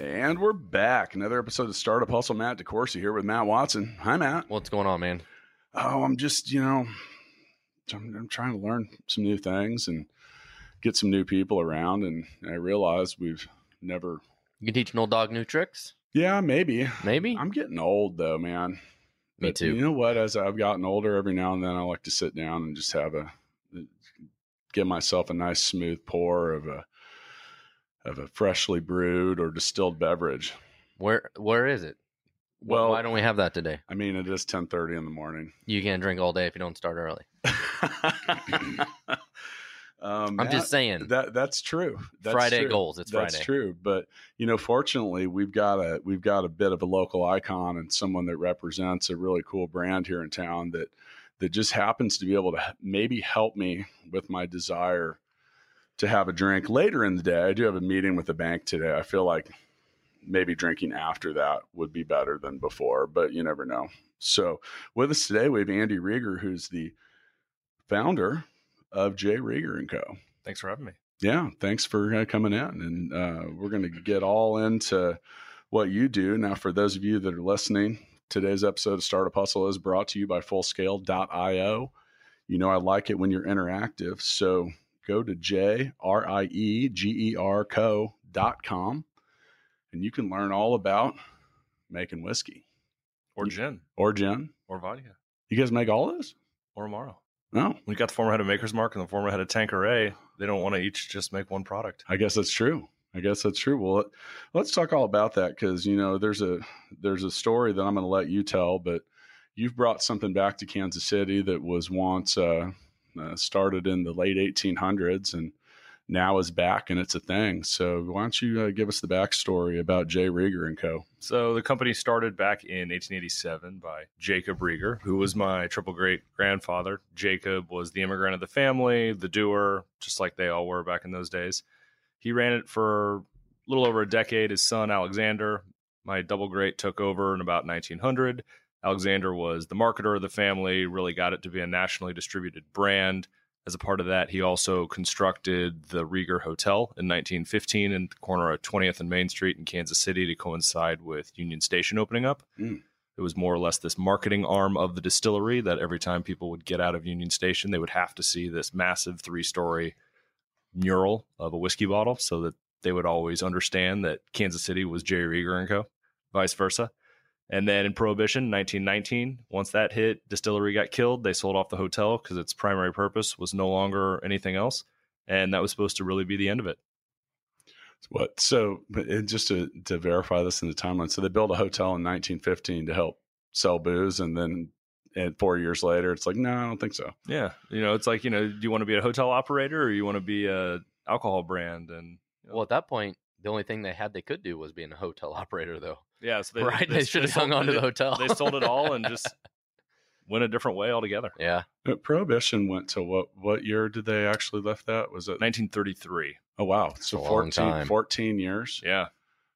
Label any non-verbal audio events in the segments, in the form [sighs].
And we're back. Another episode of Startup Hustle. Matt DeCoursey here with Matt Watson. Hi, Matt. What's going on, man? Oh, I'm just, you know, I'm, I'm trying to learn some new things and get some new people around. And I realize we've never. You can teach an old dog new tricks? Yeah, maybe. Maybe. I'm getting old, though, man. Me But too. You know what? As I've gotten older, every now and then I like to sit down and just have a give myself a nice smooth pour of a of a freshly brewed or distilled beverage. Where Where is it? Well- why don't we have that today? I mean, it is ten thirty in the morning. You can't drink all day if you don't start early. [laughs] um, I'm just saying. that that's true. That's Friday true. goals. It's That's Friday. true, but you know, fortunately, we've got a we've got a bit of a local icon and someone that represents a really cool brand here in town that that just happens to be able to maybe help me with my desire to have a drink later in the day. I do have a meeting with the bank today. I feel like maybe drinking after that would be better than before, but you never know. So, with us today, we have Andy Rieger, who's the founder of J. Rieger and Co. Thanks for having me. Yeah, thanks for uh, coming in. And uh, we're going to get all into what you do. Now, for those of you that are listening, today's episode of Startup Hustle is brought to you by Fullscale.io. You know, I like it when you're interactive. So go to J R I E G E R co.com and you can learn all about making whiskey Or gin, or gin. or vodka, You guys make all those? or Amaro. No, we got the former head of Maker's Mark and the former head of Tanqueray, they don't want to each just make one product. I guess that's true. I guess that's true. Well, let- let's talk all about that because you know there's a there's a story that I'm going to let you tell, but you've brought something back to Kansas City that was once uh, uh, started in the late 1800s and now is back and it's a thing. So why don't you uh, give us the backstory about J. Rieger and Co. So the company started back in 1887 by Jacob Rieger, who was my triple great grandfather. Jacob was the immigrant of the family, the doer, just like they all were back in those days. He ran it for a little over a decade. His son, Alexander, my double great, took over in about 1900. Alexander was the marketer of the family, really got it to be a nationally distributed brand. As a part of that, he also constructed the Rieger Hotel in 1915 in the corner of 20th and Main Street in Kansas City to coincide with Union Station opening up. Mm. It was more or less this marketing arm of the distillery that every time people would get out of Union Station, they would have to see this massive three story mural of a whiskey bottle so that they would always understand that Kansas City was J. Rieger and Co., vice versa. And then in Prohibition, 1919, once that hit, distillery got killed. They sold off the hotel because its primary purpose was no longer anything else, and that was supposed to really be the end of it. What? So, and just to, to verify this in the timeline, so they built a hotel in 1915 to help sell booze, and then and four years later, it's like, no, I don't think so. Yeah, you know, it's like you know, do you want to be a hotel operator or you want to be a alcohol brand? And you know, Well, at that point, the only thing they had they could do was being a hotel [laughs] operator, though. Yeah, so they, right? They, should have hung on to the hotel. They sold it all and just [laughs] went a different way altogether. yeah. But Prohibition went to what? What year did they actually lift that? Was it? 1933. Oh wow! So a long 14, time. 14 years. Yeah.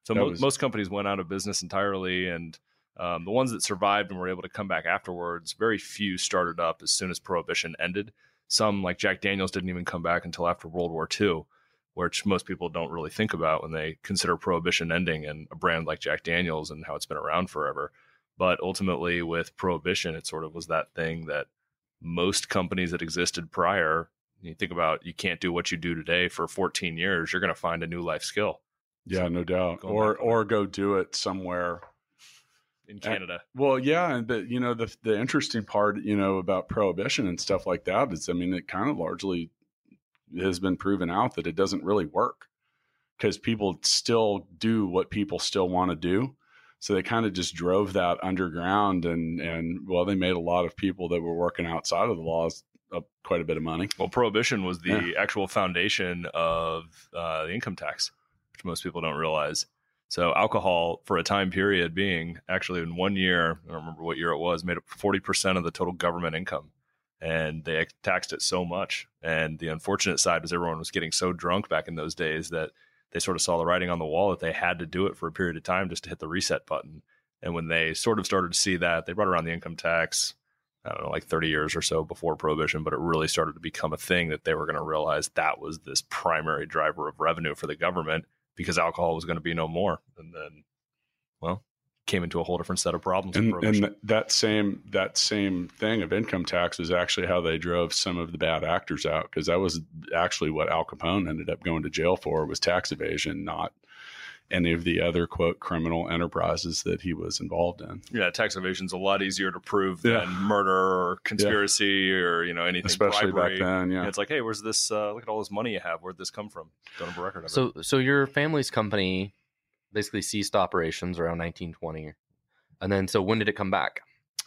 So mo- was- most companies went out of business entirely, and um, the ones that survived and were able to come back afterwards, very few started up as soon as Prohibition ended. Some, like Jack Daniels, didn't even come back until after World War II, which most people don't really think about when they consider Prohibition ending and a brand like Jack Daniels and how it's been around forever. But ultimately, with Prohibition, it sort of was that thing that most companies that existed prior. You think about you can't do what you do today for 14 years. You're going to find a new life skill. Yeah, no doubt. Or or go do it somewhere. in Canada. Well, yeah, and but you know the the interesting part, you know, about prohibition and stuff like that is, I mean, it kind of largely has been proven out that it doesn't really work because people still do what people still want to do. So they kind of just drove that underground, and and well, they made a lot of people that were working outside of the laws up quite a bit of money. Well, prohibition was the Yeah. actual foundation of uh, the income tax, which most people don't realize. So alcohol for a time period being actually in one year, I don't remember what year it was, made up 40% of the total government income. And they taxed it so much. And the unfortunate side was everyone was getting so drunk back in those days that they sort of saw the writing on the wall that they had to do it for a period of time just to hit the reset button. And when they sort of started to see that, they brought around the income tax, I don't know, like 30 years or so before prohibition, but it really started to become a thing that they were going to realize that was this primary driver of revenue for the government because alcohol was going to be no more. And then, well, came into a whole different set of problems. And, and, that same that same thing of income tax is actually how they drove some of the bad actors out because that was actually what Al Capone ended up going to jail for was tax evasion, not any of the other quote criminal enterprises that he was involved in. Yeah, tax evasion is a lot easier to prove than murder or conspiracy yeah. or you know anything. Especially bribery. back then, yeah. And it's like, hey, where's this? Uh, look at all this money you have. Where'd this come from? Don't have a record of so, it. So, your family's company basically ceased operations around 1920, and then so when did it come back?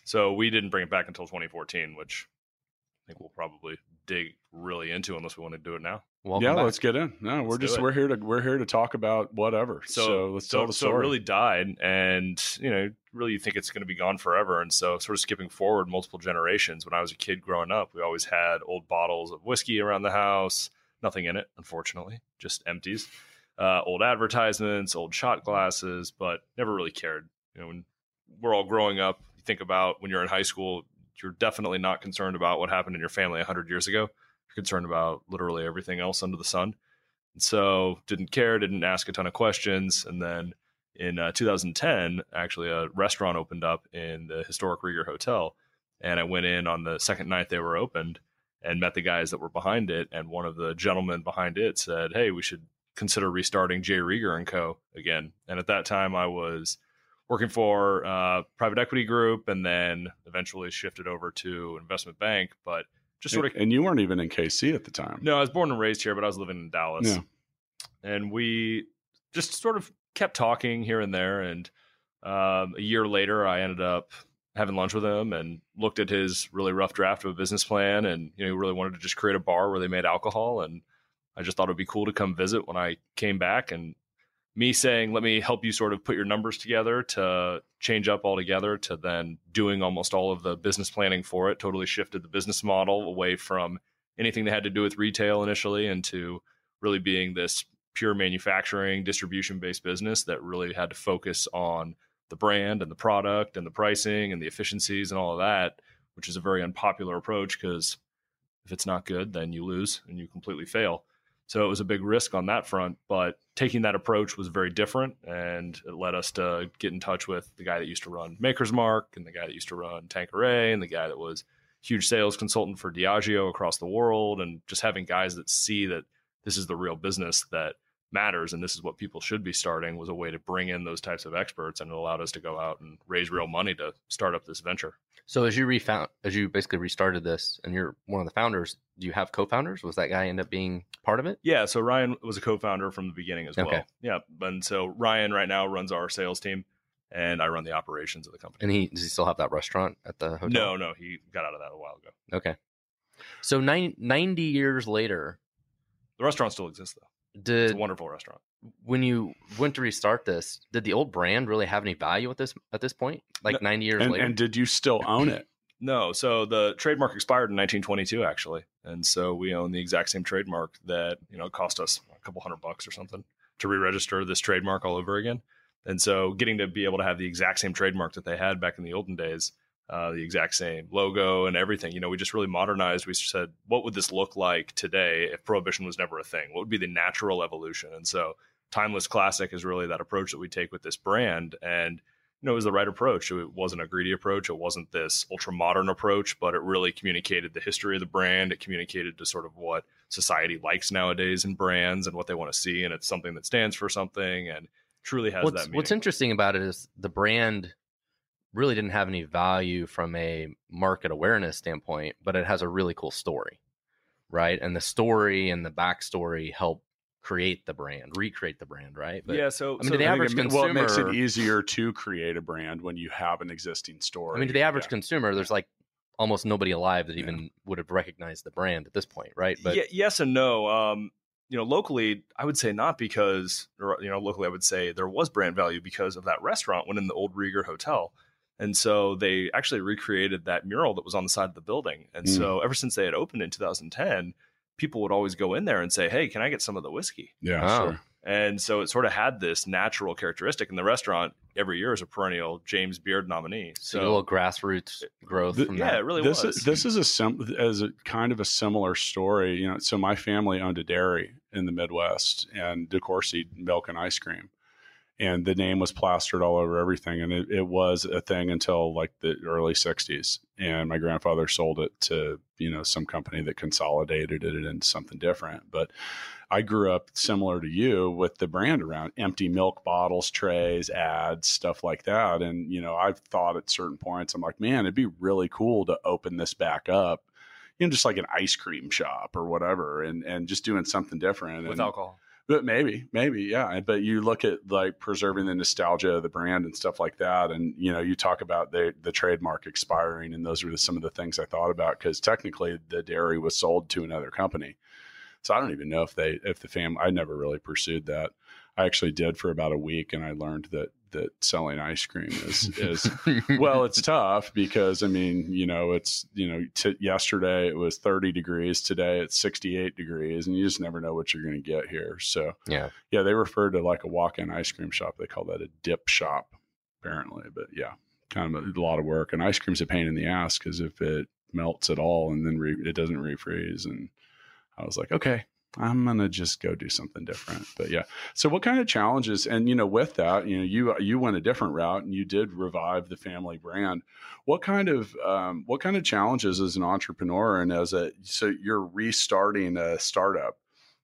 So we didn't bring it back until 2014, which I think we'll probably dig really into unless we want to do it now. Welcome yeah, back. let's get in. No, we're just we're here to we're here to talk about whatever. So, so let's so, tell the story. So it really died, and you know, really you think it's going to be gone forever. And so, sort of skipping forward multiple generations. When I was a kid growing up, we always had old bottles of whiskey around the house. Nothing in it, unfortunately, just empties. Uh, old advertisements, old shot glasses, but never really cared. You know, when we're all growing up, you think about when you're in high school, you're definitely not concerned about what happened in your family 100 years ago You're concerned about literally everything else under the sun. And so didn't care, didn't ask a ton of questions. And then in uh, 2010, actually, a restaurant opened up in the historic Rieger Hotel. And I went in on the second night they were opened and met the guys that were behind it. And one of the gentlemen behind it said, Hey, we should consider restarting J. Rieger and Co. again. And at that time, I was working for a uh, private equity group and then eventually shifted over to investment bank. But just sort of. And you weren't even in KC at the time. No, I was born and raised here, but I was living in Dallas. Yeah. And we just sort of kept talking here and there. And um, a year later, I ended up having lunch with him and looked at his really rough draft of a business plan. And, you know, he really wanted to just create a bar where they made alcohol. And I just thought it would be cool to come visit when I came back and me saying, let me help you sort of put your numbers together to change up altogether to then doing almost all of the business planning for it, totally shifted the business model away from anything that had to do with retail initially into really being this pure manufacturing, distribution based business that really had to focus on the brand and the product and the pricing and the efficiencies and all of that, which is a very unpopular approach because if it's not good, then you lose and you completely fail. So it was a big risk on that front, but taking that approach was very different and it led us to get in touch with the guy that used to run Maker's Mark and the guy that used to run Tanqueray and the guy that was huge sales consultant for Diageo across the world and just having guys that see that this is the real business that matters and this is what people should be starting was a way to bring in those types of experts and it allowed us to go out and raise real money to start up this venture. So as you refound, as you basically restarted this, and you're one of the founders, do you have co-founders? Was that guy end up being part of it? Yeah. So Ryan was a co-founder from the beginning as okay. well. Yeah. And so Ryan right now runs our sales team, and I run the operations of the company. And he does he still have that restaurant at the hotel? No, no, he got out of that a while ago. Okay. So 90, 90 years later, the restaurant still exists though. Did it's a wonderful restaurant. When you went to restart this, did the old brand really have any value at this at this point? Like no, ninety years and, later, and did you still own it? [clears throat] no. So the trademark expired in 1922, actually, and so we own the exact same trademark that you know cost us a couple hundred bucks or something to re-register this trademark all over again. And so getting to be able to have the exact same trademark that they had back in the olden days uh, the exact same logo and everything. You know, we just really modernized. We said, what would this look like today if prohibition was never a thing? What would be the natural evolution? And so, timeless classic is really that approach that we take with this brand. And you know, it was the right approach. It wasn't a greedy approach. It wasn't this ultra modern approach, but it really communicated the history of the brand. It communicated to sort of what society likes nowadays in brands and what they want to see. And it's something that stands for something and truly has what's, that meaning. What's interesting about it is the brand really didn't have any value from a market awareness standpoint, but it has a really cool story, right? And the story and the backstory help create the brand, recreate the brand, right? But, yeah. So, I mean, so the average it, consumer, well, it makes it easier to create a brand when you have an existing story. I mean, to the average yeah. consumer, there's like almost nobody alive that even yeah. would have recognized the brand at this point, right? But yeah, yes and no. Um, you know, locally, I would say not because, or, you know, locally, I would say there was brand value because of that restaurant when in the old Rieger Hotel. And so they actually recreated that mural that was on the side of the building. And Mm. so ever since they had opened in 2010, people would always go in there and say, Hey, can I get some of the whiskey? Yeah, Oh. sure. And so it sort of had this natural characteristic. And the restaurant every year is a perennial James Beard nominee. So, a So, little grassroots growth The- from yeah, that. it really this was. is this is a sim- as a kind of a similar story. You know, so my family owned a dairy in the Midwest and DeCoursey milk and ice cream, and the name was plastered all over everything, and it, it was a thing until like the early '60s. And my grandfather sold it to you know some company that consolidated it into something different, but. I grew up similar to you with the brand around empty milk bottles, trays, ads, stuff like that. And, you know, I've thought at certain points, I'm like, man, it'd be really cool to open this back up, you know, just like an ice cream shop or whatever, and, and just doing something different. with and, alcohol. But maybe, maybe, yeah. But you look at like preserving the nostalgia of the brand and stuff like that, and you know, you talk about the the trademark expiring, and those were some of the things I thought about because technically the dairy was sold to another company, so I don't even know if they if the family. I never really pursued that. I actually did for about a week, and I learned that that selling ice cream is [laughs] is well, it's tough because I mean, you know, it's you know, t- yesterday it was 30 degrees, today it's 68 degrees, and you just never know what you're going to get here. So, yeah. yeah, they refer to like a walk-in ice cream shop. They call that a dip shop, apparently. But yeah, kind of a, a lot of work, and ice cream's a pain in the ass because if it melts at all and then re- it doesn't refreeze, and I was like, okay. I'm gonna just go do something different, but yeah. So, what kind of challenges? And you know, with that, you know, you you went a different route, and you did revive the family brand. What kind of um, what kind of challenges as an entrepreneur and as a so you're restarting a startup?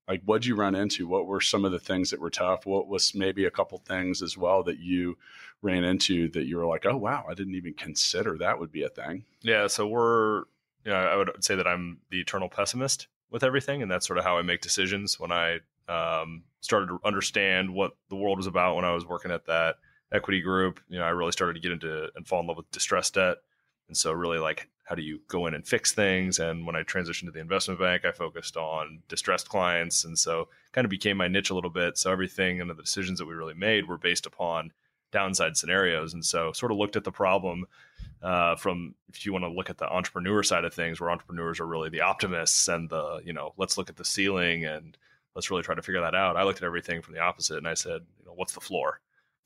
Like, what'd you run into? What were some of the things that were tough? What was maybe a couple things as well that you ran into that you were like, oh wow, I didn't even consider that would be a thing. Yeah, so we're, you know, I would say that I'm the eternal pessimist with everything, and that's sort of how I make decisions. When I um, started to understand what the world was about when I was working at that equity group, you know, I really started to get into and fall in love with distressed debt, and so really like how do you go in and fix things? And when I transitioned to the investment bank, I focused on distressed clients, and so kind of became my niche a little bit. So everything and the decisions that we really made were based upon downside scenarios, and so sort of looked at the problem uh, from if you want to look at the entrepreneur side of things, where entrepreneurs are really the optimists and the you know let's look at the ceiling and let's really try to figure that out. I looked at everything from the opposite and I said, you know, what's the floor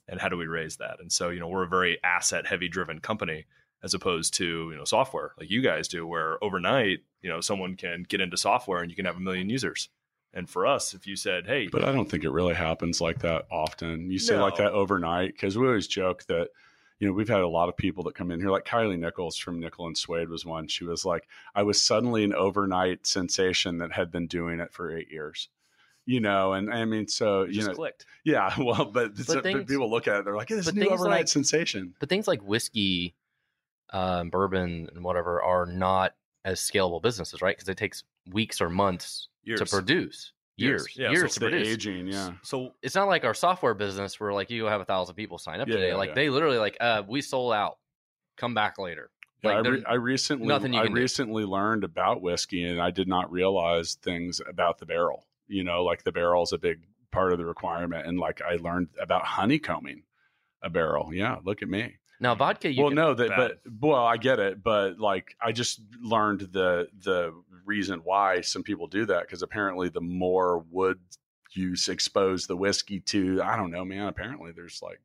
and how do we raise that? And so you know we're a very asset heavy driven company as opposed to you know software like you guys do, where overnight you know someone can get into software and you can have a million users. And for us, if you said, hey, But I don't think it really happens like that often. You say like that overnight because we always joke that, you know, we've had a lot of people that come in here, like Kylie Nichols from Nickel and Suede was one. She was like, I was suddenly an overnight sensation that had been doing it for eight years. You know, and I mean, so you just know, clicked. yeah. [laughs] Well, but, but things- people look at it, they're like, "This but new overnight like- sensation." But things like whiskey, um, bourbon, and whatever are not as scalable businesses, right? Because it takes weeks or months Years. to produce. Years. Years, Yeah, years, so to produce. aging, yeah. So It's not like our software business where like you have a thousand people sign up Yeah, today. yeah, like they literally like, uh, we sold out. Come back later. Like, I, re- I recently nothing you I can do. recently learned about whiskey, and I did not realize things about the barrel. You know, like the barrel is a big part of the requirement, and like I learned about honeycombing a barrel. Yeah, look at me. Now vodka, you well, no, that but well, I get it, but like I just learned the the reason why some people do that because apparently the more wood you expose the whiskey to, I don't know, man. Apparently, there's like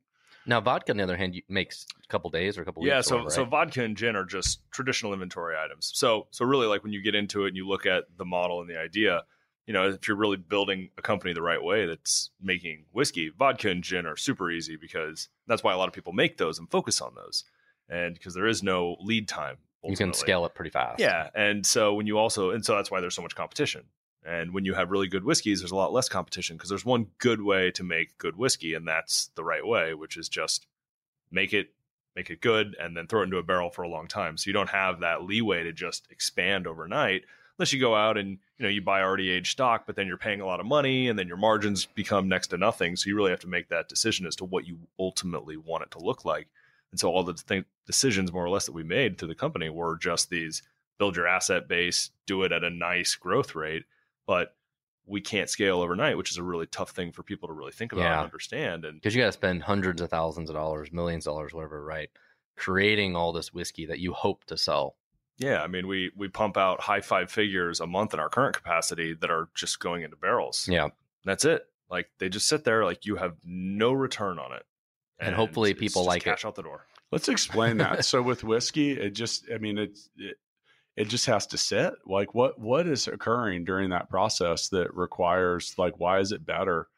now vodka on the other hand makes a couple days or a couple weeks. yeah so whatever, so vodka and gin are just traditional inventory items so so really like when you get into it and you look at the model and the idea you know if you're really building a company the right way that's making whiskey vodka and gin are super easy because that's why a lot of people make those and focus on those and because there is no lead time you can scale it pretty fast. yeah and so when you also and so that's why there's so much competition. And when you have really good whiskeys there's a lot less competition because there's one good way to make good whiskey and that's the right way which is just make it make it good and then throw it into a barrel for a long time. So you don't have that leeway to just expand overnight unless you go out and you know you buy already aged stock but then you're paying a lot of money and then your margins become next to nothing. So you really have to make that decision as to what you ultimately want it to look like and so all the th- decisions more or less that we made to the company were just these build your asset base do it at a nice growth rate but we can't scale overnight, which is a really tough thing for people to really think about Yeah. and understand. And because you got to spend hundreds of thousands of dollars, millions of dollars, whatever, right? Creating all this whiskey that you hope to sell. yeah, I mean, we we pump out high five figures a month in our current capacity that are just going into barrels. Yeah, That's it. Like they just sit there, like you have no return on it, And hopefully it's people just like it. cash out the door. Let's explain that. [laughs] so with whiskey, it just I mean it's it, it just has to sit. Like what what is occurring during that process that requires like why is it better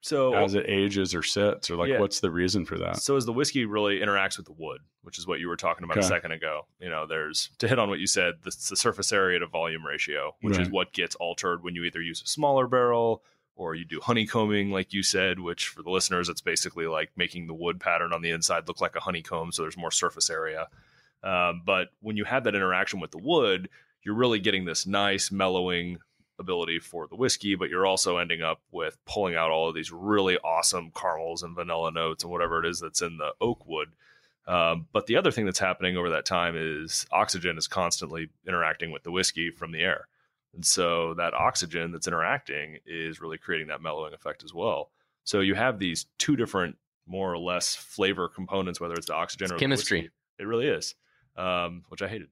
So as it ages or sits or like Yeah. what's the reason for that? So as the whiskey really interacts with the wood, which is what you were talking about a second ago, you know, there's to hit on what you said, the, the surface area to volume ratio, which is what gets altered when you either use a smaller barrel or you do honeycombing, like you said, which for the listeners, it's basically like making the wood pattern on the inside look like a honeycomb, so there's more surface area. Um, but when you have that interaction with the wood, you're really getting this nice mellowing ability for the whiskey, but you're also ending up with pulling out all of these really awesome caramels and vanilla notes and whatever it is that's in the oak wood. Um, but the other thing that's happening over that time is oxygen is constantly interacting with the whiskey from the air. And so that oxygen that's interacting is really creating that mellowing effect as well. So you have these two different, more or less flavor components, whether it's the oxygen It's or the chemistry. whiskey. It really is, um, which I hated.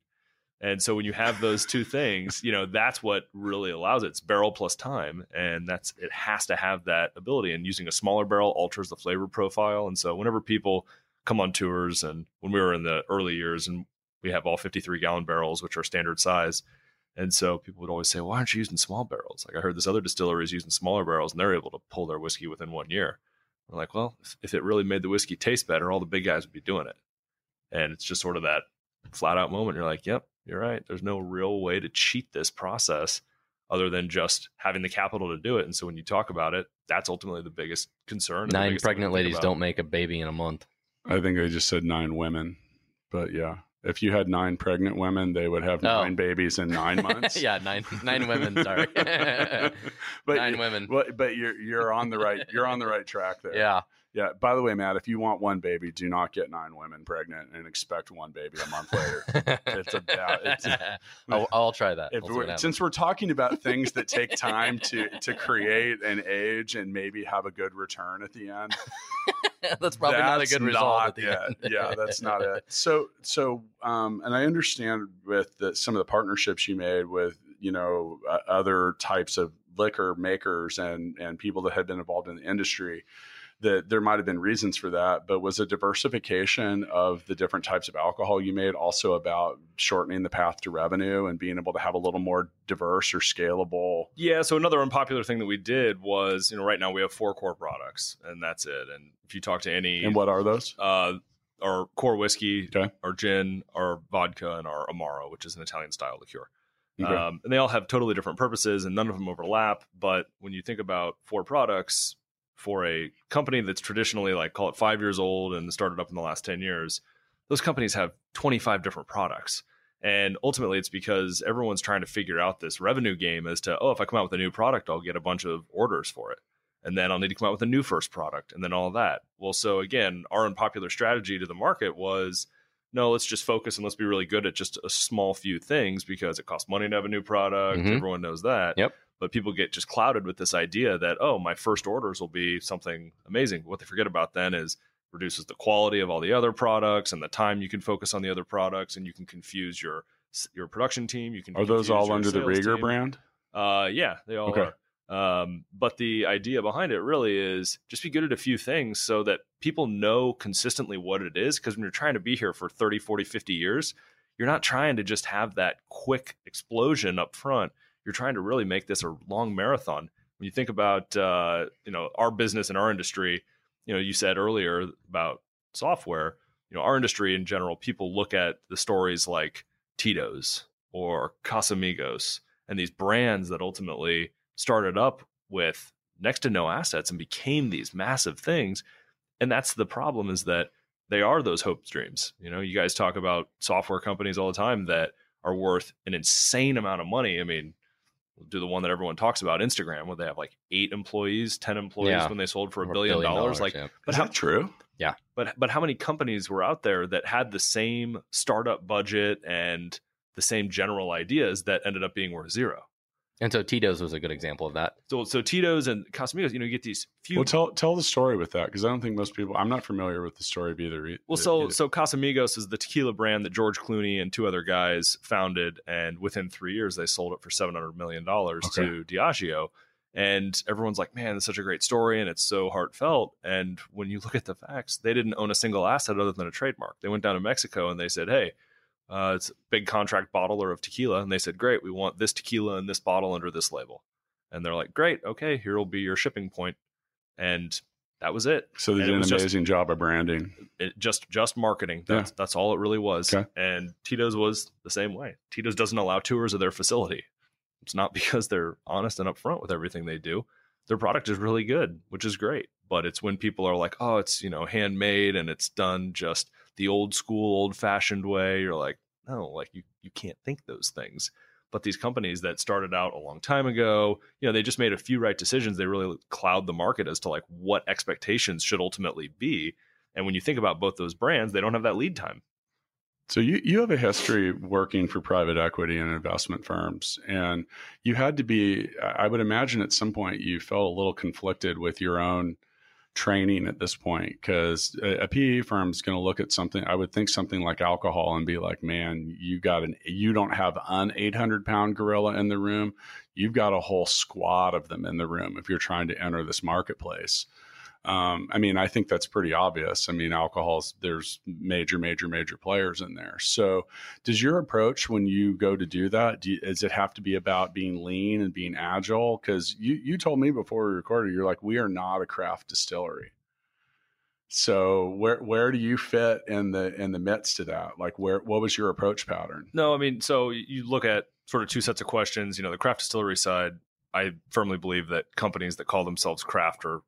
And so when you have those two things, you know, that's what really allows it. It's barrel plus time. And that's it has to have that ability. And using a smaller barrel alters the flavor profile. And so whenever people come on tours and when we were in the early years and we have all 53 gallon barrels, which are standard size. And so people would always say, Why aren't you using small barrels? Like I heard this other distillery is using smaller barrels and they're able to pull their whiskey within one year. We're like, well, if, if it really made the whiskey taste better, all the big guys would be doing it. And it's just sort of that flat out moment. You're like, yep, you're right. There's no real way to cheat this process other than just having the capital to do it. And so when you talk about it, that's ultimately the biggest concern. nine biggest pregnant ladies don't make a baby in a month. I think I just said nine women. But yeah. If you had nine pregnant women, they would have Oh. nine babies in nine [laughs] months. yeah, nine nine women. Sorry, [laughs] [laughs] but nine you- women. Well, but you're you're on the right you're on the right track there. Yeah, Yeah. By the way, Matt, if you want one baby, do not get nine women pregnant and expect one baby a month later. It's about- it's- I'll, I'll try that. If We'll see we're, since we're talking about things that take time to to create and age and maybe have a good return at the end, [laughs] that's probably not a good result not at the it. end. yeah, that's not it. [laughs] So so um, and I understand with the, some of the partnerships you made with you know uh, other types of liquor makers and and people that had been involved in the industry that there might have been reasons for that but was a diversification of the different types of alcohol you made also about shortening the path to revenue and being able to have a little more diverse or scalable Yeah. So another unpopular thing that we did was, you know, right now we have four core products and that's it. And if you talk to any, and what are those uh, our core whiskey, Okay. our gin, our vodka, and our Amaro, which is an Italian style liqueur. Okay. Um, and they all have totally different purposes and none of them overlap. But when you think about four products for a company that's traditionally like call it five years old and started up in the last 10 years, those companies have 25 different products. And ultimately, it's because everyone's trying to figure out this revenue game as to, oh, if I come out with a new product, I'll get a bunch of orders for it. And then I'll need to come out with a new first product and then all that. Well, so again, our unpopular strategy to the market was no, let's just focus and let's be really good at just a small few things because it costs money to have a new product. Mhm. Everyone knows that. Yep. But people get just clouded with this idea that, oh, my first orders will be something amazing. What they forget about then is reduces the quality of all the other products and the time you can focus on the other products and you can confuse your your production team. You can are those all under the Rieger team. brand Uh, yeah, they all Okay. are. Um, but the idea behind it really is just be good at a few things so that people know consistently what it is. Because when you're trying to be here for 30, 40, 50 years, you're not trying to just have that quick explosion up front. You're trying to really make this a long marathon. When you think about, uh, you know, our business and our industry, you know, you said earlier about software, you know, our industry in general, people look at the stories like Tito's or Casamigos and these brands that ultimately started up with next to no assets and became these massive things. And that's the problem is that they are those hope dreams. You know, you guys talk about software companies all the time that are worth an insane amount of money. I mean, do the one that everyone talks about, Instagram, where they have like eight employees, 10 employees Yeah. when they sold for a billion dollars. Like, yeah. but is how, that true but but how many companies were out there that had the same startup budget and the same general ideas that ended up being worth zero? And so Tito's was a good example of that. So, so Tito's and Casamigos, you know, you get these few. Well, tell tell the story with that because I don't think most people. I'm not familiar with the story of either. Well, so either. so Casamigos is the tequila brand that George Clooney and two other guys founded, and within three years they sold it for seven hundred million dollars to Diageo. And everyone's like, "Man, it's such a great story, and it's so heartfelt." And when you look at the facts, they didn't own a single asset other than a trademark. They went down to Mexico and they said, "Hey, uh, it's a big contract bottler of tequila," and they said, "Great, we want this tequila in this bottle under this label." And they're like, "Great, okay, here will be your shipping point," and that was it so they and did an was just- amazing job of branding. it just just marketing. That's that's all it really was. Okay. And Tito's was the same way. Tito's doesn't allow tours of their facility. It's not [laughs] because they're honest and upfront with everything they do. Their product is really good, which is great. But it's when people are like, "Oh, it's you know handmade and it's done just the old school, old fashioned way." You're like, "No, like you you can't think those things." But these companies that started out a long time ago, you know, they just made a few right decisions. They really cloud the market as to like what expectations should ultimately be. And when you think about both those brands, they don't have that lead time. So you you have a history working for private equity and investment firms, and you had to be. I would imagine at some point you felt a little conflicted with your own training at this point because a, a PE firm is going to look at something. I would think something like alcohol and be like, "Man, you got an you don't have an 800 pound gorilla in the room. You've got a whole squad of them in the room if you're trying to enter this marketplace." Um, I mean, I think that's pretty obvious. I mean, alcohol's there's major, major, major players in there. So, does your approach when you go to do that? Do you, does it have to be about being lean and being agile? Because you you told me before we recorded, you're like, we are not a craft distillery. So where where do you fit in the in the midst of that? Like, where what was your approach pattern? No, I mean, so you look at sort of two sets of questions. You know, the craft distillery side, I firmly believe that companies that call themselves craft are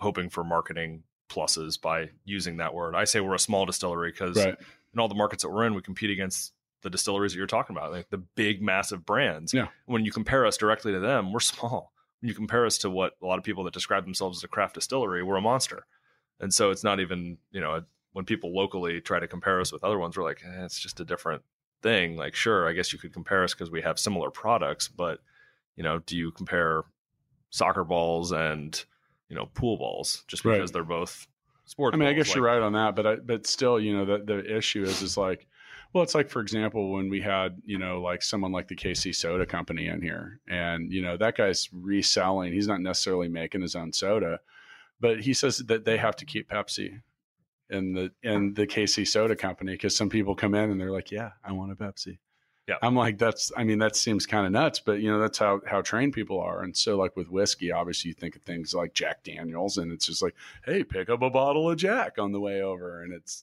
hoping for marketing pluses by using that word. I say we're a small distillery because Right. in all the markets that we're in, we compete against the distilleries that you're talking about, like the big, massive brands. Yeah. When you compare us directly to them, we're small. When you compare us to what a lot of people that describe themselves as a craft distillery, we're a monster. And so it's not even, you know, when people locally try to compare us with other ones, we're like, eh, it's just a different thing. Like, sure, I guess you could compare us because we have similar products, but, you know, do you compare soccer balls and, you know, pool balls just Right. because they're both sports I mean, I balls? guess you're right on that, but I, but still, you know, the the issue is is like, well, it's like for example when we had you know like someone like the KC Soda Company in here, and you know that guy's reselling. He's not necessarily making his own soda, but he says that they have to keep Pepsi in the in the KC Soda Company because some people come in and they're like, yeah, I want a Pepsi. Yeah. I'm like, that's, I mean, that seems kind of nuts, but you know, that's how, how trained people are. And so like with whiskey, obviously you think of things like Jack Daniels and it's just like, Hey, pick up a bottle of Jack on the way over. And it's,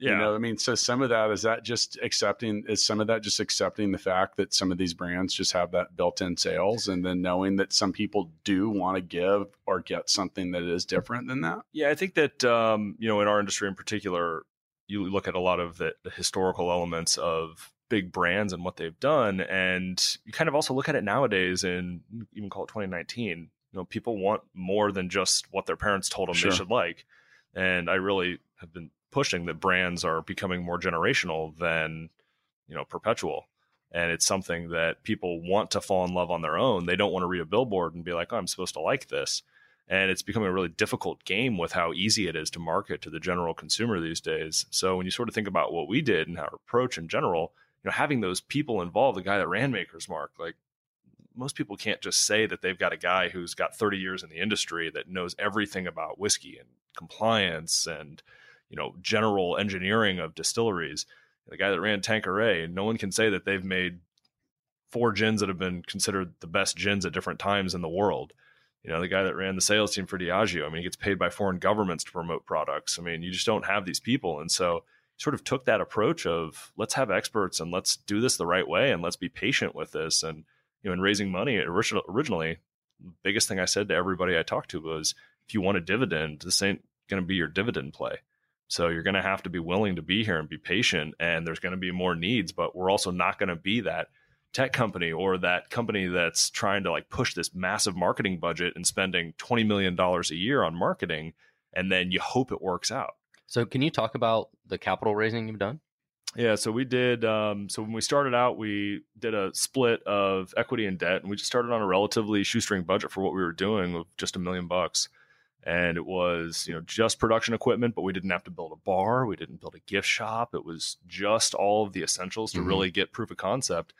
yeah. you know, I mean, so some of that, is that just accepting, is some of that just accepting the fact that some of these brands just have that built in sales and then knowing that some people do want to give or get something that is different than that? Yeah, I think that um, you know, in our industry in particular, you look at a lot of the, the historical elements of big brands and what they've done, and you kind of also look at it nowadays, and even call it 2019. You know, people want more than just what their parents told them Sure. they should like, and I really have been pushing that brands are becoming more generational than you know perpetual. And it's something that people want to fall in love on their own. They don't want to read a billboard and be like, "Oh, I'm supposed to like this." and it's becoming a really difficult game with how easy it is to market to the general consumer these days. So when you sort of think about what we did and our approach in general, you know, having those people involved, the guy that ran Maker's Mark, like most people can't just say that they've got a guy who's got 30 years in the industry that knows everything about whiskey and compliance and you know general engineering of distilleries. The guy that ran Tanqueray, no one can say that they've made four gins that have been considered the best gins at different times in the world you know, the guy that ran the sales team for Diageo. I mean, he gets paid by foreign governments to promote products. I mean, you just don't have these people. And so sort of took that approach of let's have experts and let's do this the right way and let's be patient with this. And, you know, in raising money original, originally, the biggest thing I said to everybody I talked to was if you want a dividend, this ain't going to be your dividend play. So you're going to have to be willing to be here and be patient. And there's going to be more needs, but we're also not going to be that tech company or that company that's trying to like push this massive marketing budget and spending $20 million a year on marketing and then you hope it works out So, can you talk about the capital raising you've done? Yeah, so we did. Um, so when we started out, we did a split of equity and debt, and we just started on a relatively shoestring budget for what we were doing of just a million bucks. And it was, you know, just production equipment, but we didn't have to build a bar, we didn't build a gift shop. It was just all of the essentials to Mhm. really get proof of concept.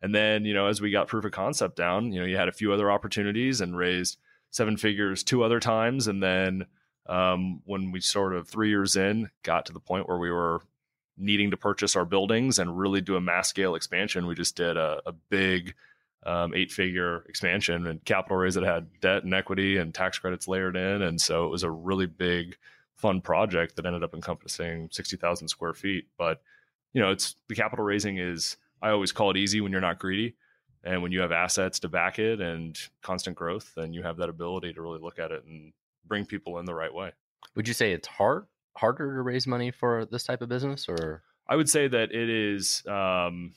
And then, you know, as we got proof of concept down, you know, you had a few other opportunities and raised seven figures two other times, and then um, when we sort of three years in got to the point where we were needing to purchase our buildings and really do a mass scale expansion, we just did a, a big um, eight figure expansion and capital raise that had debt and equity and tax credits layered in. And so it was a really big, fun project that ended up encompassing 60,000 square feet. But, you know, it's the capital raising is, I always call it easy when you're not greedy. And when you have assets to back it and constant growth, then you have that ability to really look at it and bring people in the right way. Would you say it's hard harder to raise money for this type of business or I would say that it is. Um,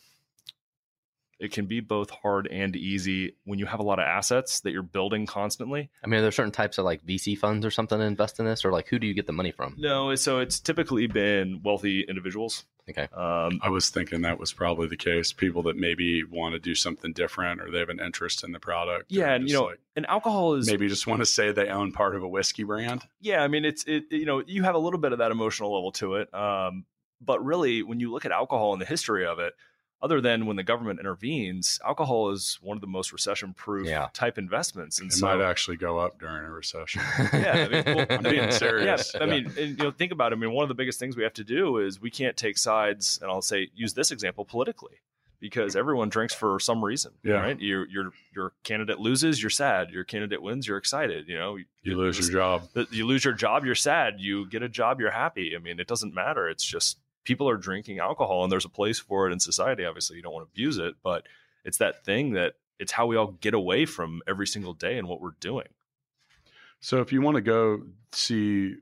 it can be both hard and easy when you have a lot of assets that you're building constantly. I mean, are there certain types of like VC funds or something to invest in this, or like who do you get the money from? No, so it's typically been wealthy individuals. Okay. Um, I was thinking that was probably the case. People that maybe want to do something different or they have an interest in the product. yeah, and you know, like and alcohol is maybe just want to say they own part of a whiskey brand. yeah. I mean, it's it. You know, you have a little bit of that emotional level to it. Um, but really, when you look at alcohol and the history of it, other than when the government intervenes, alcohol is one of the most recession-proof Yeah. type investments, and It so might actually go up during a recession. [laughs] yeah, I mean, well, I'm being serious. Yeah, I mean, and, you know, think about it. I mean, one of the biggest things we have to do is we can't take sides, and I'll say use this example politically, because everyone drinks for some reason. Yeah. right. Your your your candidate loses, you're sad. Your candidate wins, you're excited. You know, You lose your job. you lose your job, you're sad. You get a job, you're happy. I mean, it doesn't matter. It's just people are drinking alcohol, and there's a place for it in society. Obviously, you don't want to abuse it, but it's that thing that it's how we all get away from every single day and what we're doing. So if you want to go see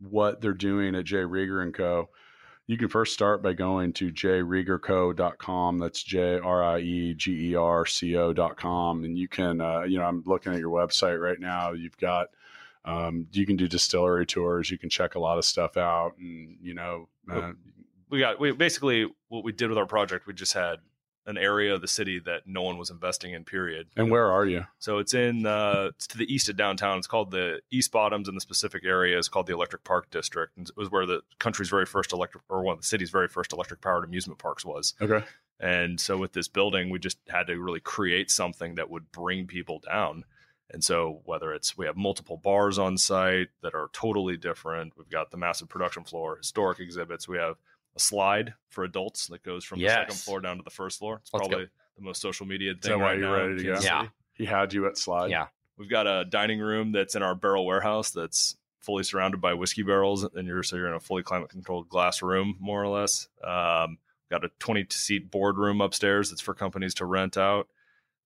what they're doing at J Rieger and Co., you can first start by going to jriegerco.com. That's J R I E G E R C O.com. And you can, uh, you know, I'm looking at your website right now. You've got, um, you can do distillery tours. You can check a lot of stuff out. And, you know, uh, we got we basically what we did with our project we just had an area of the city that no one was investing in period. And where are you? so it's in uh it's to the east of downtown. It's called the east bottoms and the specific area. Is called the electric park district. And it was where the country's very first electric or one of the city's very first electric powered amusement parks was. Okay. and so with this building we just had to really create something that would bring people down and so whether it's we have multiple bars on site that are totally different we've got the massive production floor historic exhibits we have a slide for adults that goes from the second floor down to the first floor. It's Let's go. probably the most social media that thing why right you're now. ready to go? City. He had you at Slide. Yeah. We've got a dining room that's in our barrel warehouse that's fully surrounded by whiskey barrels, and you're so you're in a fully climate controlled glass room, more or less. Um, got a 20 seat boardroom upstairs that's for companies to rent out.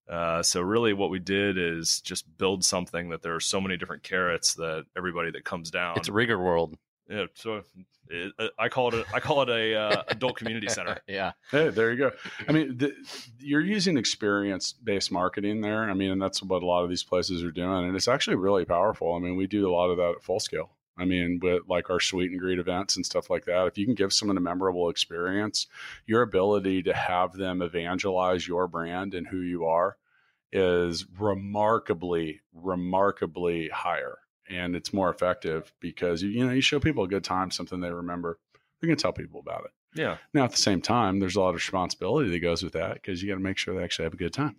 Uh, so really, what we did is just build something that there are so many different carrots that everybody that comes down. It's a Rieger World. yeah, so it, I call it a, I call it a uh, adult community center. [laughs] yeah. Hey, there you go. I mean, the, you're using experience based marketing there. I mean, and that's what a lot of these places are doing. And it's actually really powerful. I mean, we do a lot of that at full scale. I mean, with like our sweet and greet events and stuff like that, if you can give someone a memorable experience, your ability to have them evangelize your brand and who you are is remarkably, remarkably higher. And it's more effective because you, you know, you show people a good time, something they remember, they're going to tell people about it. Yeah, Now, at the same time, there's a lot of responsibility that goes with that because you got to make sure they actually have a good time.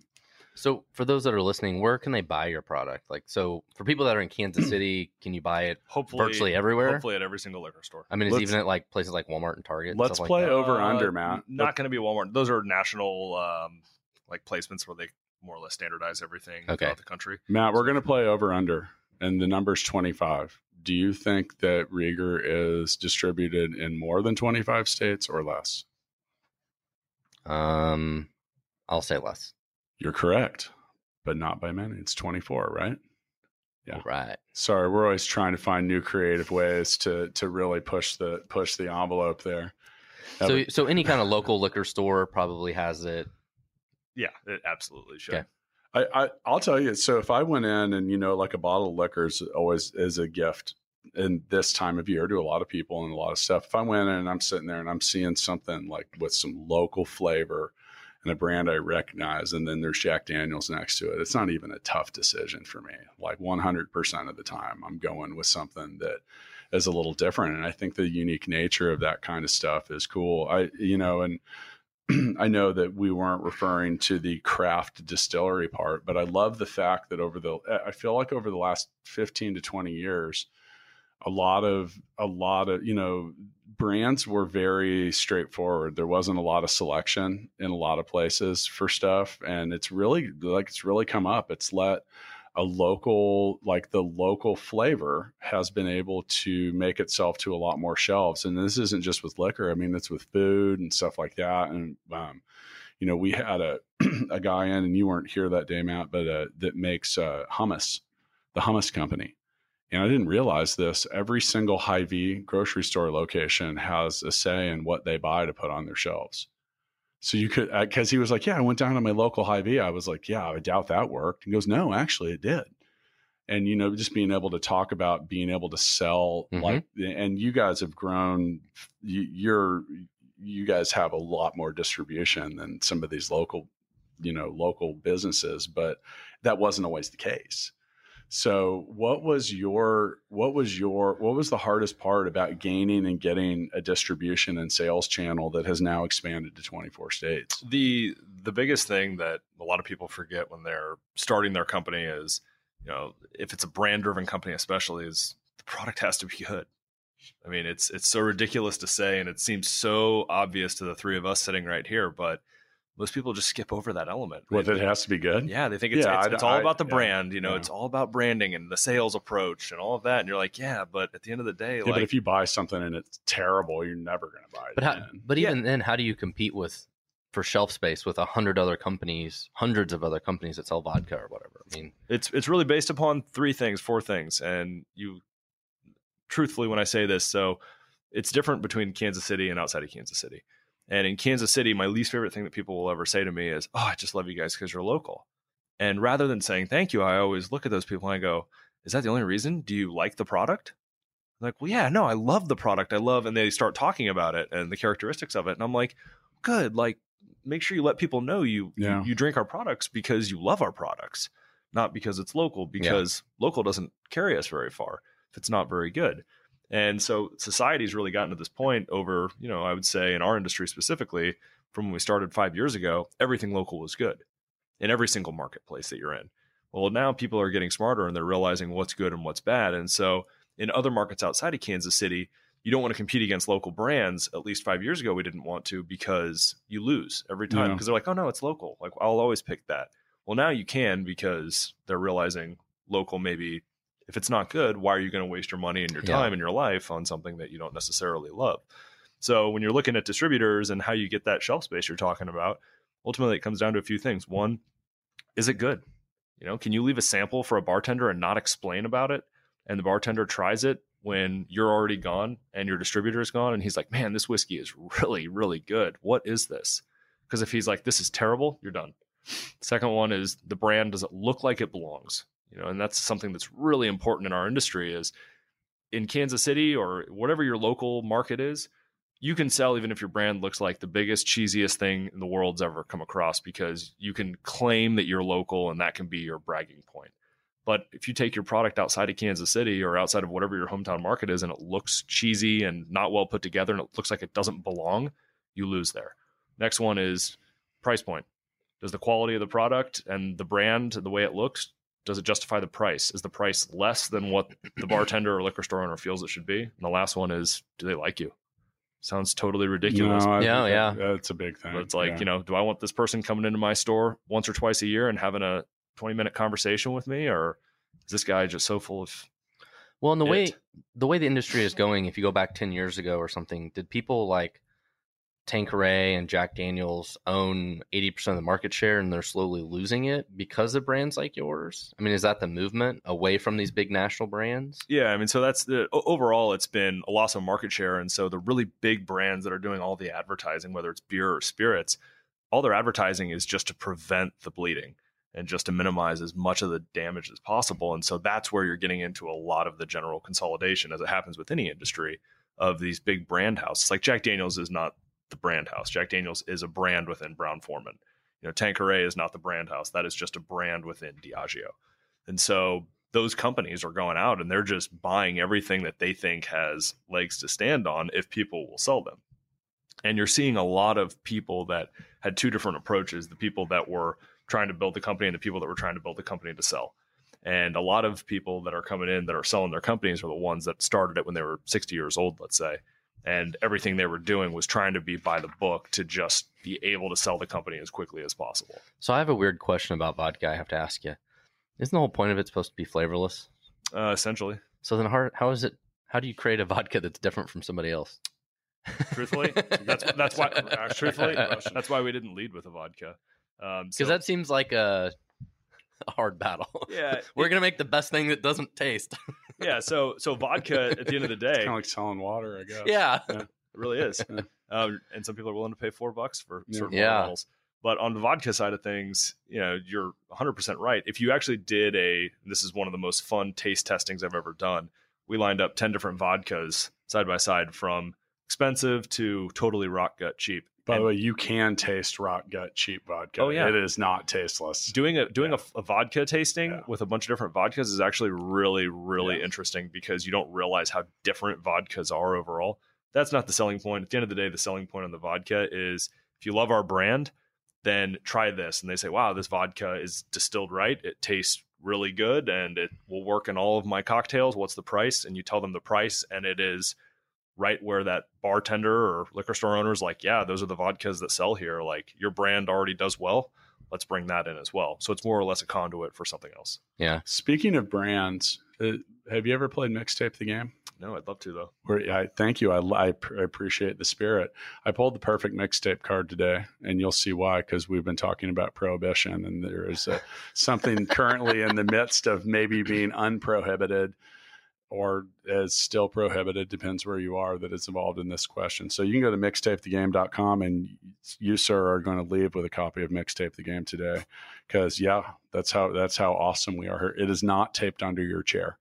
So for those that are listening, where can they buy your product? Like, so for people that are in Kansas [clears throat] City, can you buy it hopefully virtually everywhere? Hopefully at every single liquor store. I mean, it's Let's- even at like places like Walmart and Target. and let's stuff play Like that. over Uh, under, Matt. Not going to be Walmart. Those are national um, like placements where they more or less standardize everything Okay. throughout the country. Matt, we're going to play over under, and the number's 25. Do you think that Rieger is distributed in more than 25 states or less? Um, I'll say less. You're correct, but not by many. It's 24, right? Yeah. Right. Sorry, we're always trying to find new creative ways to to really push the push the envelope there. So, Yeah, so any kind of local liquor store probably has it. Yeah, it absolutely should. Okay. I, I I'll tell you. So if I went in and you know, like a bottle of liquor is always is a gift in this time of year to a lot of people and a lot of stuff. If I went in and I'm sitting there and I'm seeing something like with some local flavor and a brand I recognize, and then there's Jack Daniels next to it, it's not even a tough decision for me. Like 100% of the time, I'm going with something that is a little different. And I think the unique nature of that kind of stuff is cool. I, you know, and [clears throat] I know that we weren't referring to the craft distillery part, but I love the fact that over the, I feel like over the last 15 to 20 years, a lot of, a lot of, you know, brands were very straightforward. There wasn't a lot of selection in a lot of places for stuff. And it's really like, it's really come up. It's let, a local like the local flavor has been able to make itself to a lot more shelves and this isn't just with liquor i mean it's with food and stuff like that and um, you know we had a [clears throat] a guy in and you weren't here that day matt but uh, that makes uh, hummus the hummus company and i didn't realize this every single Hy-Vee grocery store location has a say in what they buy to put on their shelves so you could, because uh, he was like, yeah, I went down to my local Hy-Vee. I was like, yeah, I doubt that worked. He goes, no, actually, it did. And you know, just being able to talk about being able to sell, mm-hmm. like, and you guys have grown. You, you're, you guys have a lot more distribution than some of these local, you know, local businesses, but that wasn't always the case. So what was your what was your what was the hardest part about gaining and getting a distribution and sales channel that has now expanded to 24 states? The the biggest thing that a lot of people forget when they're starting their company is, you know, if it's a brand driven company especially is the product has to be good. I mean, it's it's so ridiculous to say and it seems so obvious to the three of us sitting right here, but most people just skip over that element. What well, it has to be good. Yeah, they think it's yeah, it's, it's all I, about the I, brand. You know, yeah. it's all about branding and the sales approach and all of that. And you're like, yeah, but at the end of the day, yeah, like, but if you buy something and it's terrible, you're never going to buy it. But how, but even then, how do you compete with for shelf space with a hundred other companies, hundreds of other companies that sell vodka or whatever? I mean, it's it's really based upon three things, four things, and you, truthfully, when I say this, so it's different between Kansas City and outside of Kansas City and in Kansas City, my least favorite thing that people will ever say to me is, "Oh, I just love you guys because you're local." And rather than saying thank you, I always look at those people and I go, "Is that the only reason? Do you like the product?" I'm like, well, yeah, no, I love the product. I love, and they start talking about it and the characteristics of it, and I'm like, good. Like, make sure you let people know you yeah. you, you, drink our products because you love our products, not because it's local. Because yeah. local doesn't carry us very far if it's not very good. And so society's really gotten to this point over, you know, I would say in our industry specifically, from when we started five years ago, everything local was good in every single marketplace that you're in. Well, now people are getting smarter and they're realizing what's good and what's bad. And so in other markets outside of Kansas City, you don't want to compete against local brands. At least five years ago, we didn't want to because you lose every time because yeah. they're like, oh no, it's local. Like I'll always pick that. Well, now you can because they're realizing local maybe if it's not good, why are you going to waste your money and your time yeah. and your life on something that you don't necessarily love? So when you're looking at distributors and how you get that shelf space you're talking about, ultimately it comes down to a few things. One, is it good? You know, can you leave a sample for a bartender and not explain about it? And the bartender tries it when you're already gone and your distributor is gone and he's like, "Man, this whiskey is [laughs] really really good. What is this?" Because if he's like, "This is terrible," you're done. Second one is the brand does it look like it belongs? You know and that's something that's really important in our industry is in kansas city or whatever your local market is you can sell even if your brand looks like the biggest cheesiest thing in the world's ever come across because you can claim that you're local and that can be your bragging point. But if you take your product outside of kansas city or outside of whatever your hometown market is and it looks cheesy and not well put together and it looks like it doesn't belong you lose there. Next one is price point. Does the quality of the product and the brand the way it looks does it justify the price? Is the price less than what the bartender or liquor store owner feels it should be? And the last one is, do they like you? Sounds totally ridiculous. No, yeah, yeah. That's a big thing. But it's like, yeah. you know, do I want this person coming into my store once or twice a year and having a 20 minute conversation with me? Or is this guy just so full of well, and the it? way the way the industry is going, if you go back ten years ago or something, did people like Tanqueray and Jack Daniels own 80% of the market share and they're slowly losing it because of brands like yours? I mean, is that the movement away from these big national brands? Yeah, I mean, so that's the overall it's been a loss of market share and so the really big brands that are doing all the advertising whether it's beer or spirits, all their advertising is just to prevent the bleeding. and just to minimize as much of the damage as possible. And so that's where you're getting into a lot of the general consolidation, as it happens with any industry, of these big brand houses. Like Jack Daniels is not the brand house. Jack Daniels is a brand within Brown Forman. You know, Tanqueray is not the brand house. That is just a brand within Diageo. And so those companies are going out and they're just buying everything that they think has legs to stand on if people will sell them. And you're seeing a lot of people that had two different approaches the people that were trying to build the company and the people that were trying to build the company to sell. And a lot of people that are coming in that are selling their companies are the ones that started it when they were 60 years old, let's say. And everything they were doing was trying to be by the book to just be able to sell the company as quickly as possible. So I have a weird question about vodka. I have to ask you. Isn't the whole point of it supposed to be flavorless? Uh, essentially, So then, how, how is it? How do you create a vodka that's different from somebody else? truthfully, that's that's why. [laughs] Truthfully, that's why we didn't lead with a vodka. Um, because so- that seems like a, [laughs] a hard battle. yeah, [laughs] We're gonna make the best thing that doesn't taste. [laughs] yeah. So so vodka at the end of the day, kind of like selling water, I guess. yeah. It really is. Yeah. Um, and some people are willing to pay four bucks for Yeah. certain Yeah. bottles. But on the vodka side of things, you know, you're 100% right. If you actually did a, this is one of the most fun taste testings I've ever done. We lined up 10 different vodkas side by side from expensive to totally rock gut cheap. By And the way, you can taste rock gut cheap vodka. Oh, yeah. It is not tasteless. doing a doing Yeah. a, a vodka tasting Yeah. with a bunch of different vodkas is actually really really Yeah. interesting because you don't realize how different vodkas are overall that's not the selling point at the end of the day the selling point on the vodka is if you love our brand then try this and they say wow this vodka is distilled right it tastes really good and it will work in all of my cocktails what's the price and you tell them the price and it is right where that bartender or liquor store owner is like yeah those are the vodkas that sell here like your brand already does well let's bring that in as well. So it's more or less a conduit for something else. Yeah. Speaking of brands, uh, have you ever played Mixtape the game? No, I'd love to though. Where I thank you. I, I, I appreciate the spirit. I pulled the perfect mixtape card today, and you'll see why. Because we've been talking about prohibition, and there is a, something currently in the midst of maybe being unprohibited or is still prohibited, depends where you are, that is involved in this question. So you can go to mixtapethegame.com and you, sir, are going to leave with a copy of Mixtape the Game today. Because yeah, that's how that's how awesome we are here. It is not taped under your chair.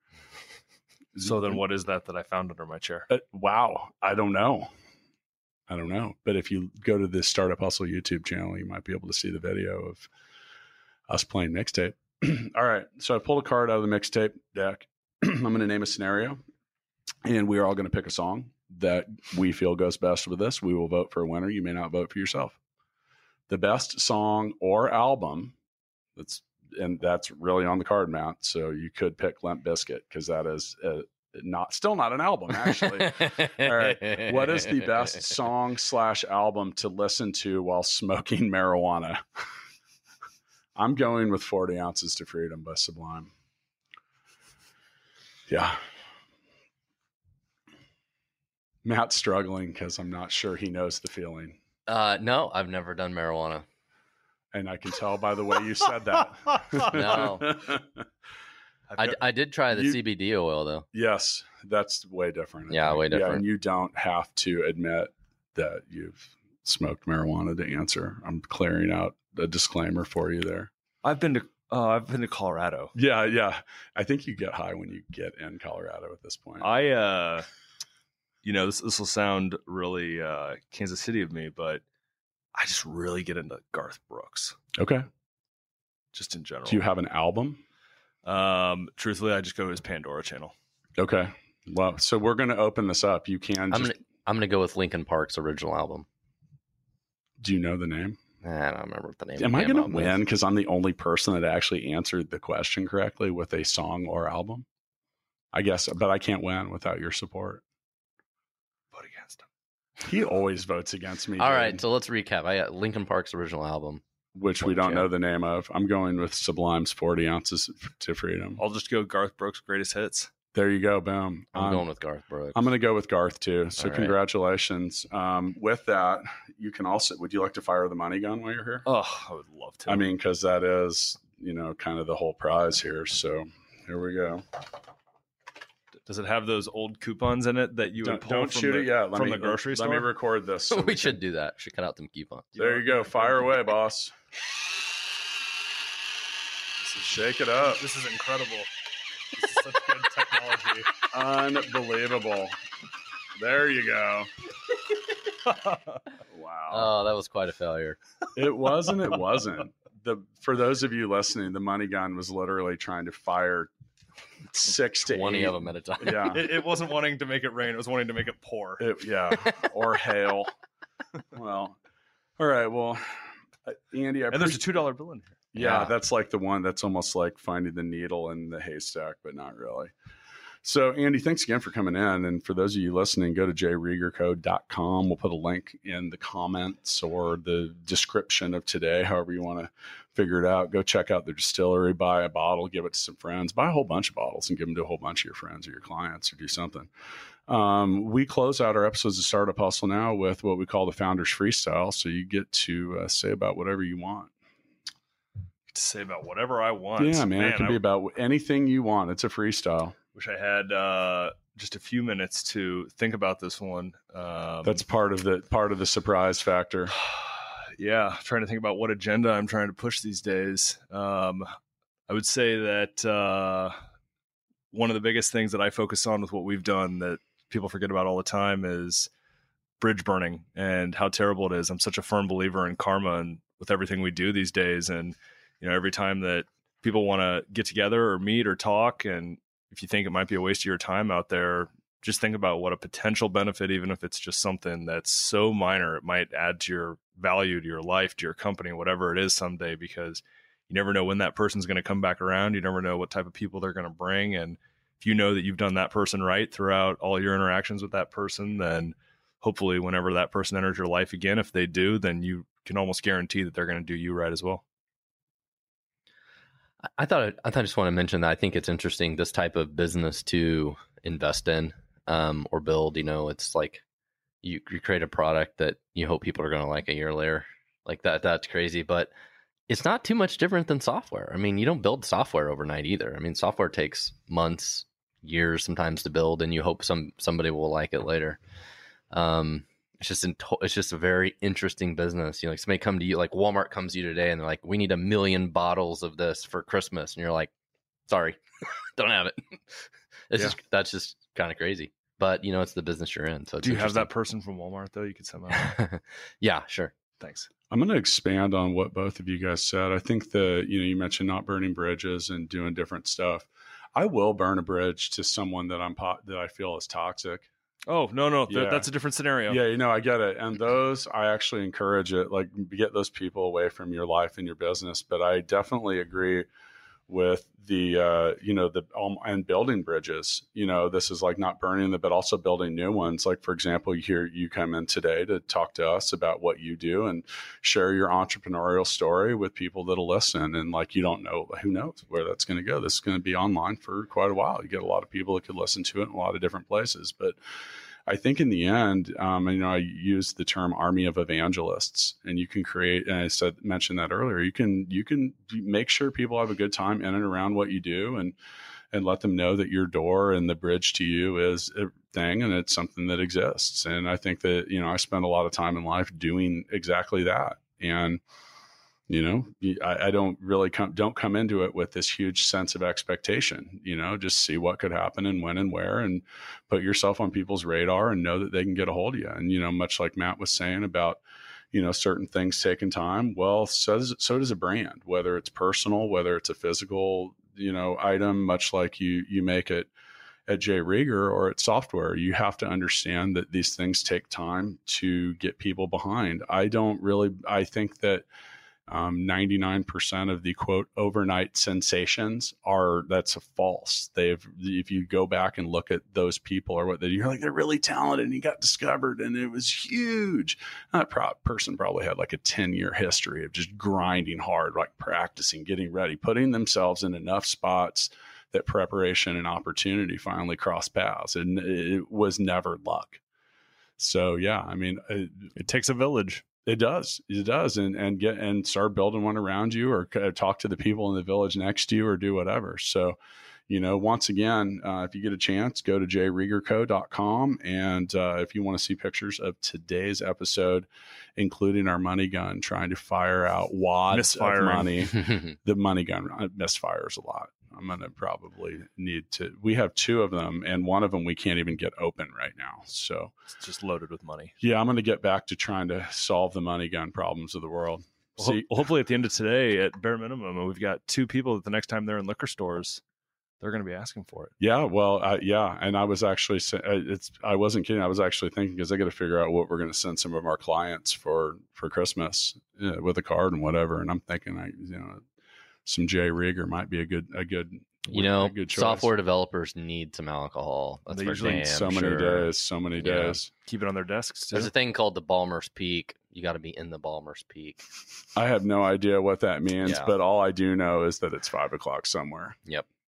So then what is that that I found under my chair? Uh, wow, I don't know. I don't know. But if you go to the Startup Hustle YouTube channel, you might be able to see the video of us playing mixtape. [clears throat] All right. So I pulled a card out of the mixtape deck. [clears throat] I'm going to name a scenario, and we are all going to pick a song that we feel goes best with this. We will vote for a winner. You may not vote for yourself. The best song or album that's and that's really on the card, Matt. So you could pick Limp Bizkit because that is uh, not still not an album actually. All right. what is the best song slash album to listen to while smoking marijuana? [laughs] I'm going with 40 ounces to freedom by Sublime. Yeah. Matt's struggling because I'm not sure he knows the feeling. Uh, no, I've never done marijuana. And I can tell by the way you said that. [laughs] No. [laughs] I've I, did try the You- CBD oil though. yes, that's way different. I Yeah, think. way Yeah, and you don't have to admit that you've smoked marijuana to answer. I'm clearing out a disclaimer for you there. I've been to uh, I've been to Colorado. Yeah, yeah. I think you get high when you get in Colorado at this point. I uh you know, this this will sound really uh Kansas City of me, but I just really get into Garth Brooks okay. just in general. Do you have an album? um truthfully I just go to his Pandora channel. Okay. Well, so we're going to open this up. You can I'm just. gonna I'm gonna go with Linkin Park's original album. Do you know the name? I don't remember what the name. Am I going to win because I'm the only person that actually answered the question correctly with a song or album? I guess, but I can't win without your support. Vote against him. He always votes against me. All dude, right, so let's recap. I got Linkin Park's original album. which we don't yeah. know the name of. I'm going with Sublime's 40 ounces to freedom. I'll just go Garth Brooks greatest hits. There you go. Boom. I'm Um, going with Garth Brooks. I'm going to go with Garth too. So All right. congratulations. Um, with that, you can also. Would you like to fire the money gun while you're here? Oh, I would love to. I mean, because that is you know kind of the whole prize here. So here we go. does it have those old coupons in it that you would Don't, pull don't from shoot the, it yet. Let from me, the grocery let store? me record this. [laughs] so we can- should do that. Should cut out them coupons. There you go. Fire away, boss. [laughs] Shake it up. This is incredible. This is such good. Unbelievable. There you go. [laughs] Wow. Oh, that was quite a failure. it wasn't. It wasn't. The for those of you listening, the money gun was literally trying to fire six to Twenty eight. of them at a time. Yeah. [laughs] it, it wasn't wanting to make it rain; it was wanting to make it pour. It- yeah. Or hail. Well. All right. Well, uh, Andy, I and there's a two dollar bill in here. Yeah, Yeah. that's like the one that's almost like finding the needle in the haystack, but not really. So, Andy, thanks again for coming in. And for those of you listening, go to jriegerco.com. We'll put a link in the comments or the description of today, however you want to figure it out. Go check out the distillery, buy a bottle, give it to some friends, buy a whole bunch of bottles and give them to a whole bunch of your friends or your clients or do something. Um, we close out our episodes of Startup Hustle now with what we call the Founders Freestyle. So you get to uh, say about whatever you want. To say about whatever I want. Yeah, man, it can I be about anything you want. It's a freestyle. Wish I had uh, just a few minutes to think about this one. Um, That's part of the part of the surprise factor. [sighs] yeah, trying to think about what agenda I'm trying to push these days. Um, I would say that uh, one of the biggest things that I focus on with what we've done that people forget about all the time is bridge burning and how terrible it is. I'm such a firm believer in karma and with everything we do these days. And, you know, every time that people want to get together or meet or talk, and if you think it might be a waste of your time out there, just think about what a potential benefit, even if it's just something that's so minor, it might add to your value, to your life, to your company, whatever it is someday, because you never know when that person's going to come back around. You never know what type of people they're going to bring. And if you know that you've done that person right throughout all your interactions with that person, then hopefully, whenever that person enters your life again, if they do, then you can almost guarantee that they're going to do you right as well. I- thought I I just want to mention that I think it's interesting this type of business to invest in um, or build. You know, it's like you, you create a product that you hope people are going to like a year later. Like that, that's crazy. But it's not too much different than software. I mean, you don't build software overnight either. I mean, software takes months, years sometimes to build, and you hope some somebody will like it later. Um, it's just in to- it's just a very interesting business. You know, like somebody come to you, like Walmart comes to you today, and they're like, "We need a million bottles of this for Christmas," and you're like, "Sorry, [laughs] don't have it." [laughs] it's Yeah. just that's just kind of crazy. But you know, it's the business you're in. So it's Do you have that person from Walmart though? You could send that. [laughs] yeah, sure. Thanks. I'm going to expand on what both of you guys said. I think the you know you mentioned not burning bridges and doing different stuff. I will burn a bridge to someone that I'm po- that I feel is toxic. Oh no, no, th- Yeah. that's a different scenario. Yeah, you know, I get it. And those, I actually encourage it. Like, get those people away from your life and your business. But I definitely agree with the, uh, you know, the um, and building bridges. You know, this is like not burning them, but also building new ones. Like, for example, here you come in today to talk to us about what you do and share your entrepreneurial story with people that'll listen. And like, you don't know who knows where that's going to go. This is going to be online for quite a while. You get a lot of people that could listen to it in a lot of different places, but. I think in the end, um, you know, I use the term army of evangelists, and you can create. And I said mentioned that earlier. You can you can make sure people have a good time in and around what you do, and and let them know that your door and the bridge to you is a thing, and it's something that exists. And I think that you know, I spend a lot of time in life doing exactly that, and you know I, I don't really come don't come into it with this huge sense of expectation you know just see what could happen and when and where and put yourself on people's radar and know that they can get a hold of you and you know much like matt was saying about you know certain things taking time well so does, so does a brand whether it's personal whether it's a physical you know item much like you you make it at J. Rieger or at software, you have to understand that these things take time to get people behind. I don't really, I think that um, 99% of the quote overnight sensations are that's a false. They've, if you go back and look at those people or what they, you're like, they're really talented and he got discovered and it was huge. That pro- person probably had like a 10 year history of just grinding hard, like practicing, getting ready, putting themselves in enough spots that preparation and opportunity finally cross paths. And it was never luck. So yeah, I mean, it, It takes a village. It does, it does, and and get and start building one around you, or talk to the people in the village next to you, or do whatever. So, you know, once again, uh, if you get a chance, go to jriegerco.com. And uh, if you want to see pictures of today's episode, including our money gun trying to fire out wads of money, [laughs] the money gun uh, misfires a lot. I'm going to probably need to. We have two of them, and one of them we can't even get open right now. So, It's just loaded with money. yeah, I'm going to get back to trying to solve the money gun problems of the world. Well, See, hopefully, at the end of today, at bare minimum, we've got two people that the next time they're in liquor stores, they're going to be asking for it. Yeah, well, uh, yeah, and I was actually it's I wasn't kidding. I was actually thinking because I got to figure out what we're going to send some of our clients for for Christmas uh, with a card and whatever. And I'm thinking, I you know, some J Rieger might be a good a good you know, a good choice. software developers need some alcohol. That's They for usually damn so many sure. days, so many Yeah. days. Keep it on their desks too. There's a thing called the Ballmer's Peak. You got to be in the Ballmer's Peak. I have no idea what that means, Yeah. but all I do know is that it's five o'clock somewhere. Yep.